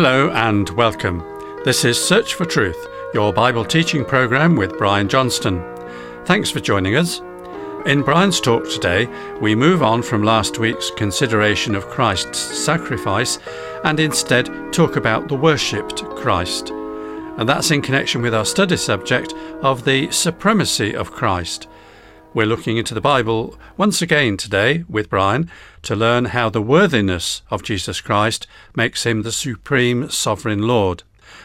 Hello and welcome. This is Search for Truth, your Bible teaching program with Brian Johnston. Thanks for joining us. In Brian's talk today, we move on from last week's consideration of Christ's sacrifice and instead talk about the worshipped Christ. And that's in connection with our study subject of the supremacy of Christ. We're looking into the Bible once again today with Brian to learn how the worthiness of Jesus Christ makes him the supreme sovereign Lord.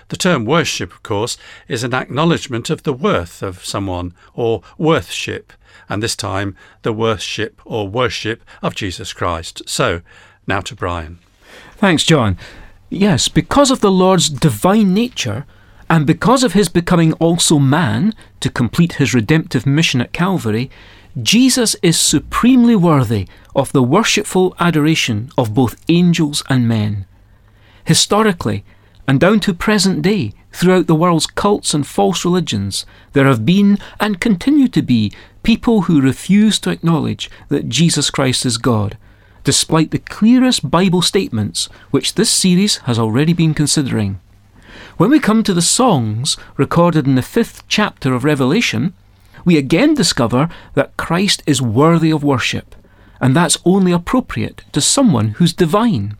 The term worship, of course, is an acknowledgement of the worth of someone, or worthship, and this time the worship or worship of Jesus Christ. So, now to Brian. Thanks, John. Yes, because of the Lord's divine nature, and because of his becoming also man to complete his redemptive mission at Calvary, Jesus is supremely worthy of the worshipful adoration of both angels and men. Historically, and down to present day, throughout the world's cults and false religions, there have been and continue to be people who refuse to acknowledge that Jesus Christ is God, despite the clearest Bible statements which this series has already been considering. When we come to the songs recorded in the fifth chapter of Revelation, we again discover that Christ is worthy of worship, and that's only appropriate to someone who's divine.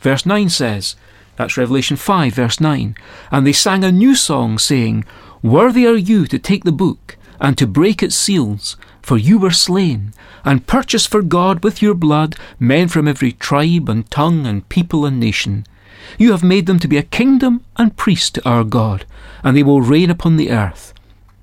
Verse 9 says, that's Revelation 5, verse 9, and they sang a new song, saying, Worthy are you to take the book and to break its seals, for you were slain, and purchased for God with your blood men from every tribe and tongue and people and nation. You have made them to be a kingdom and priests to our God, and they will reign upon the earth.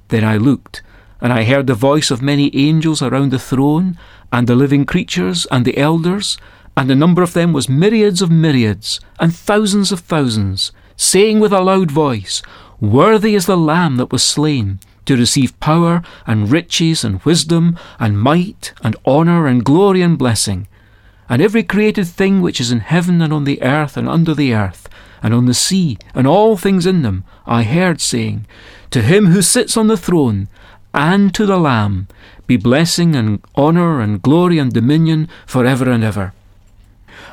Then I looked, and I heard the voice of many angels around the throne, and the living creatures, and the elders, and the number of them was myriads of myriads, and thousands of thousands, saying with a loud voice, Worthy is the Lamb that was slain, to receive power, and riches, and wisdom, and might, and honour, and glory, and blessing and every created thing which is in heaven and on the earth and under the earth, and on the sea, and all things in them, I heard saying, To him who sits on the throne, and to the Lamb, be blessing and honour and glory and dominion for ever and ever.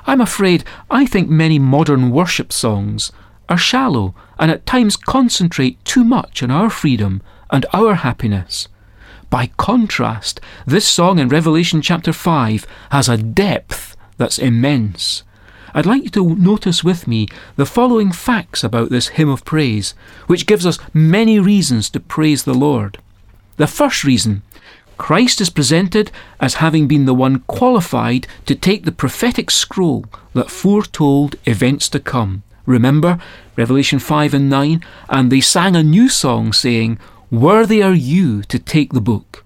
I'm afraid I think many modern worship songs are shallow and at times concentrate too much on our freedom and our happiness. By contrast, this song in Revelation chapter 5 has a depth that's immense. I'd like you to notice with me the following facts about this hymn of praise, which gives us many reasons to praise the Lord. The first reason Christ is presented as having been the one qualified to take the prophetic scroll that foretold events to come. Remember Revelation 5 and 9? And they sang a new song saying, Worthy are you to take the book.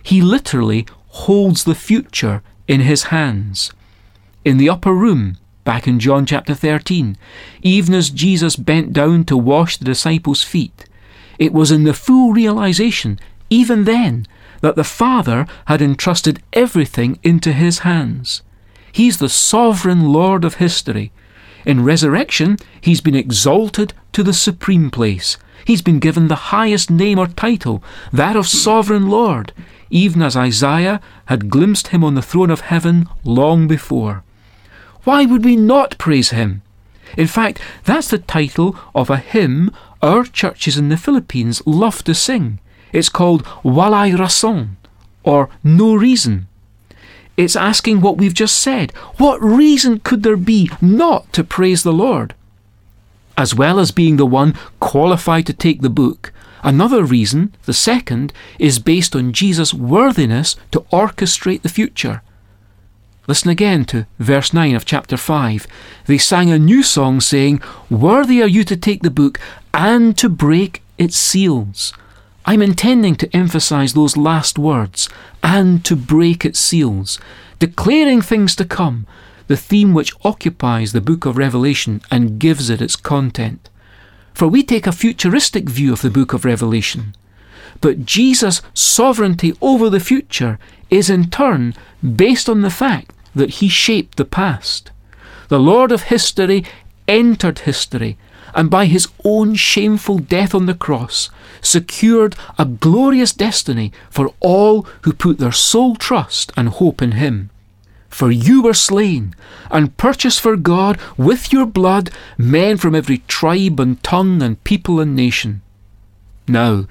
He literally holds the future in his hands. In the upper room, back in John chapter 13, even as Jesus bent down to wash the disciples' feet, it was in the full realization, even then, that the Father had entrusted everything into his hands. He's the sovereign Lord of history. In resurrection, he's been exalted to the supreme place. He's been given the highest name or title, that of Sovereign Lord, even as Isaiah had glimpsed him on the throne of heaven long before. Why would we not praise him? In fact, that's the title of a hymn our churches in the Philippines love to sing. It's called Walay Rason, or No Reason. It's asking what we've just said. What reason could there be not to praise the Lord? As well as being the one qualified to take the book, another reason, the second, is based on Jesus' worthiness to orchestrate the future. Listen again to verse 9 of chapter 5. They sang a new song saying, Worthy are you to take the book and to break its seals. I'm intending to emphasize those last words, and to break its seals, declaring things to come, the theme which occupies the book of Revelation and gives it its content. For we take a futuristic view of the book of Revelation. But Jesus' sovereignty over the future is in turn based on the fact that he shaped the past. The Lord of history entered history and by his own shameful death on the cross secured a glorious destiny for all who put their sole trust and hope in him. For you were slain, and purchased for God with your blood men from every tribe and tongue and people and nation. Now,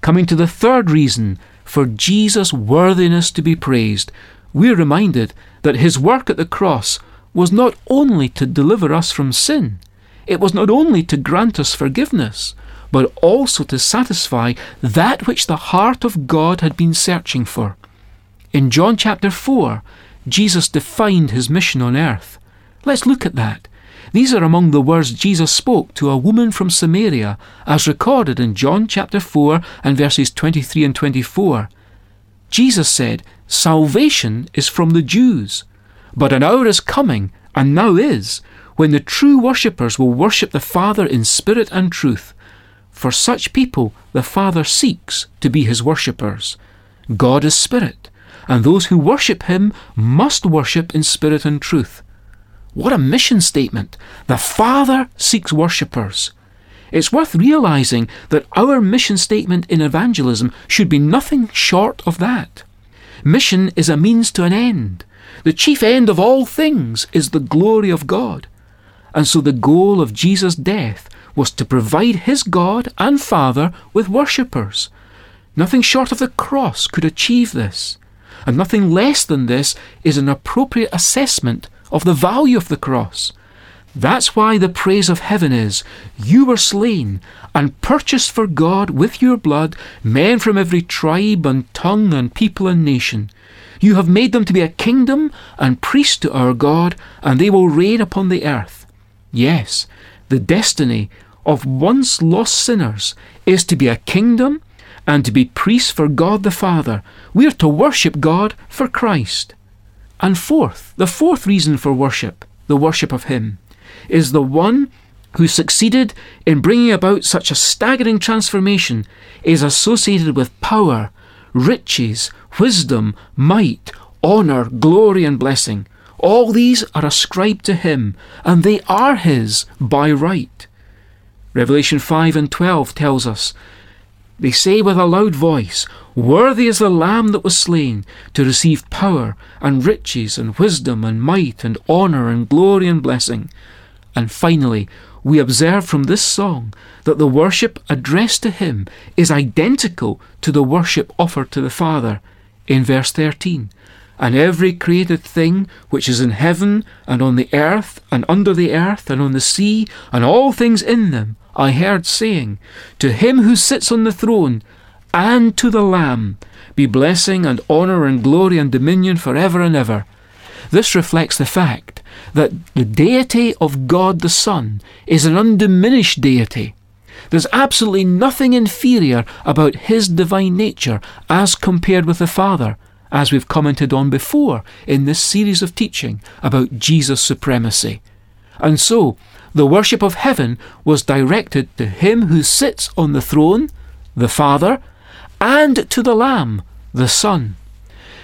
coming to the third reason for Jesus' worthiness to be praised, we are reminded that his work at the cross was not only to deliver us from sin, it was not only to grant us forgiveness, but also to satisfy that which the heart of God had been searching for. In John chapter 4, Jesus defined his mission on earth. Let's look at that. These are among the words Jesus spoke to a woman from Samaria, as recorded in John chapter 4 and verses 23 and 24. Jesus said, Salvation is from the Jews, but an hour is coming, and now is, when the true worshippers will worship the Father in spirit and truth. For such people the Father seeks to be his worshippers. God is spirit, and those who worship him must worship in spirit and truth. What a mission statement! The Father seeks worshippers. It's worth realizing that our mission statement in evangelism should be nothing short of that. Mission is a means to an end. The chief end of all things is the glory of God. And so the goal of Jesus' death was to provide his God and Father with worshippers. Nothing short of the cross could achieve this. And nothing less than this is an appropriate assessment of the value of the cross. That's why the praise of heaven is You were slain and purchased for God with your blood men from every tribe and tongue and people and nation. You have made them to be a kingdom and priests to our God, and they will reign upon the earth. Yes, the destiny of once lost sinners is to be a kingdom and to be priests for God the Father. We are to worship God for Christ. And fourth, the fourth reason for worship, the worship of Him, is the one who succeeded in bringing about such a staggering transformation is associated with power, riches, wisdom, might, honour, glory, and blessing. All these are ascribed to him, and they are his by right. Revelation 5 and 12 tells us, They say with a loud voice, Worthy is the Lamb that was slain to receive power and riches and wisdom and might and honour and glory and blessing. And finally, we observe from this song that the worship addressed to him is identical to the worship offered to the Father in verse 13. And every created thing which is in heaven and on the earth and under the earth and on the sea and all things in them, I heard saying, To him who sits on the throne and to the Lamb be blessing and honour and glory and dominion for ever and ever. This reflects the fact that the deity of God the Son is an undiminished deity. There's absolutely nothing inferior about his divine nature as compared with the Father, as we've commented on before in this series of teaching about Jesus' supremacy. And so, the worship of heaven was directed to him who sits on the throne, the Father, and to the Lamb, the Son.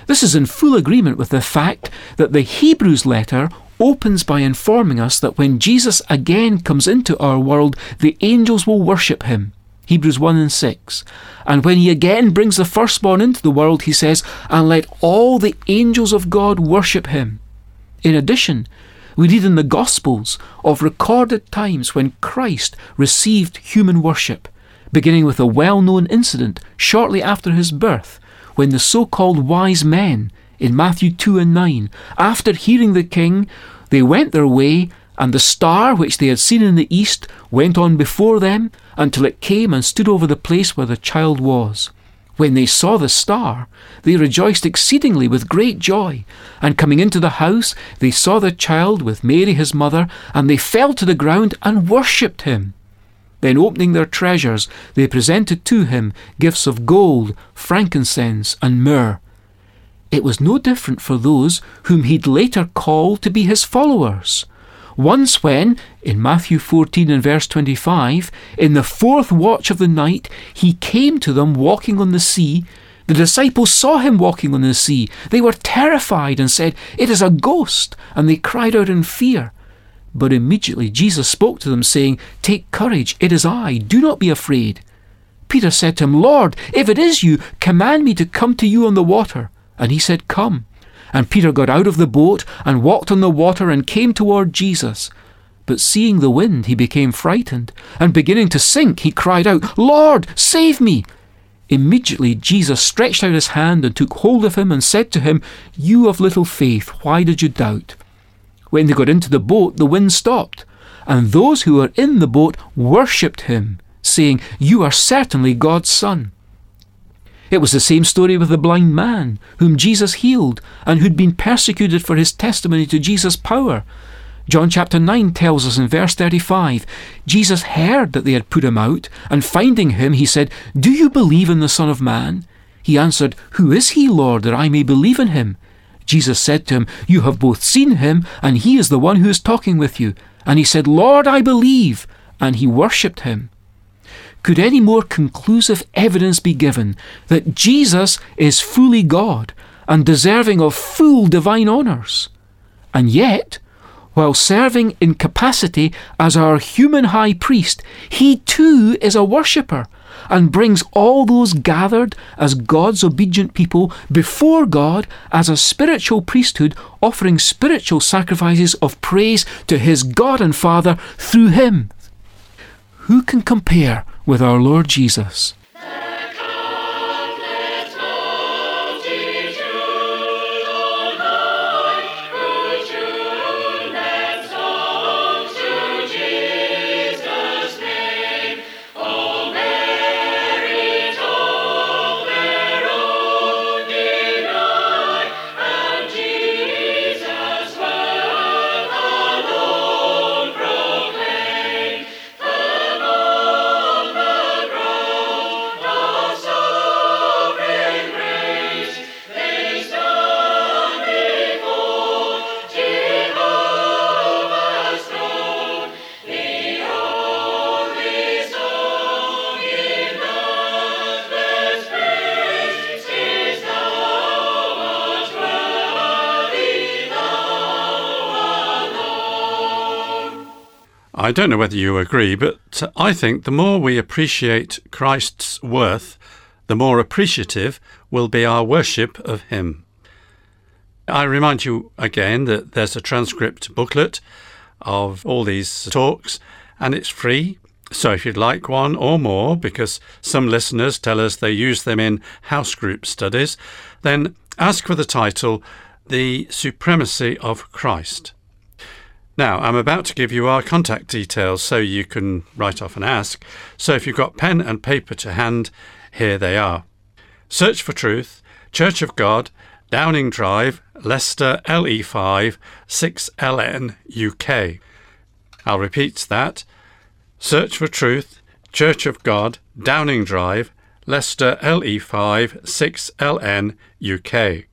This is in full agreement with the fact that the Hebrews letter opens by informing us that when Jesus again comes into our world, the angels will worship him. Hebrews 1 and 6. And when he again brings the firstborn into the world, he says, And let all the angels of God worship him. In addition, we read in the Gospels of recorded times when Christ received human worship, beginning with a well known incident shortly after his birth when the so called wise men in Matthew 2 and 9, after hearing the king, they went their way, and the star which they had seen in the east went on before them until it came and stood over the place where the child was. When they saw the star, they rejoiced exceedingly with great joy. And coming into the house, they saw the child with Mary his mother, and they fell to the ground and worshipped him. Then, opening their treasures, they presented to him gifts of gold, frankincense, and myrrh. It was no different for those whom he'd later call to be his followers. Once, when, in Matthew 14 and verse 25, in the fourth watch of the night, he came to them walking on the sea, the disciples saw him walking on the sea. They were terrified and said, It is a ghost, and they cried out in fear. But immediately Jesus spoke to them, saying, Take courage, it is I, do not be afraid. Peter said to him, Lord, if it is you, command me to come to you on the water. And he said, Come. And Peter got out of the boat and walked on the water and came toward Jesus. But seeing the wind, he became frightened, and beginning to sink, he cried out, Lord, save me! Immediately Jesus stretched out his hand and took hold of him and said to him, You of little faith, why did you doubt? When they got into the boat, the wind stopped, and those who were in the boat worshipped him, saying, You are certainly God's Son. It was the same story with the blind man, whom Jesus healed, and who'd been persecuted for his testimony to Jesus' power. John chapter 9 tells us in verse 35 Jesus heard that they had put him out, and finding him, he said, Do you believe in the Son of Man? He answered, Who is he, Lord, that I may believe in him? Jesus said to him, You have both seen him, and he is the one who is talking with you. And he said, Lord, I believe. And he worshipped him. Could any more conclusive evidence be given that Jesus is fully God and deserving of full divine honours? And yet, while serving in capacity as our human high priest, he too is a worshipper and brings all those gathered as God's obedient people before God as a spiritual priesthood, offering spiritual sacrifices of praise to his God and Father through him. Who can compare with our Lord Jesus? I don't know whether you agree, but uh, I think the more we appreciate Christ's worth, the more appreciative will be our worship of Him. I remind you again that there's a transcript booklet of all these talks, and it's free. So if you'd like one or more, because some listeners tell us they use them in house group studies, then ask for the title The Supremacy of Christ. Now, I'm about to give you our contact details so you can write off and ask. So if you've got pen and paper to hand, here they are. Search for Truth, Church of God, Downing Drive, Leicester LE5 6LN UK. I'll repeat that. Search for Truth, Church of God, Downing Drive, Leicester LE5 6LN UK.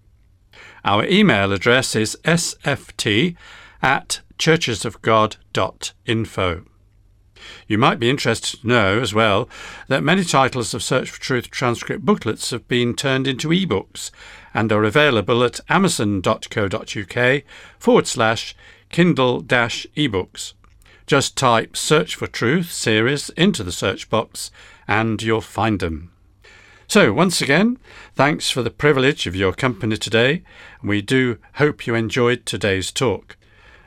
Our email address is sft at churchesofgod.info. You might be interested to know as well that many titles of Search for Truth transcript booklets have been turned into ebooks and are available at amazon.co.uk forward slash Kindle dash ebooks. Just type Search for Truth series into the search box and you'll find them. So, once again, thanks for the privilege of your company today. We do hope you enjoyed today's talk.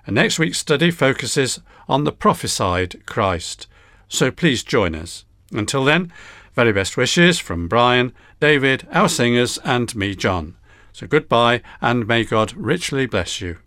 And next week's study focuses on the prophesied Christ. So please join us. Until then, very best wishes from Brian, David, our singers, and me, John. So goodbye, and may God richly bless you.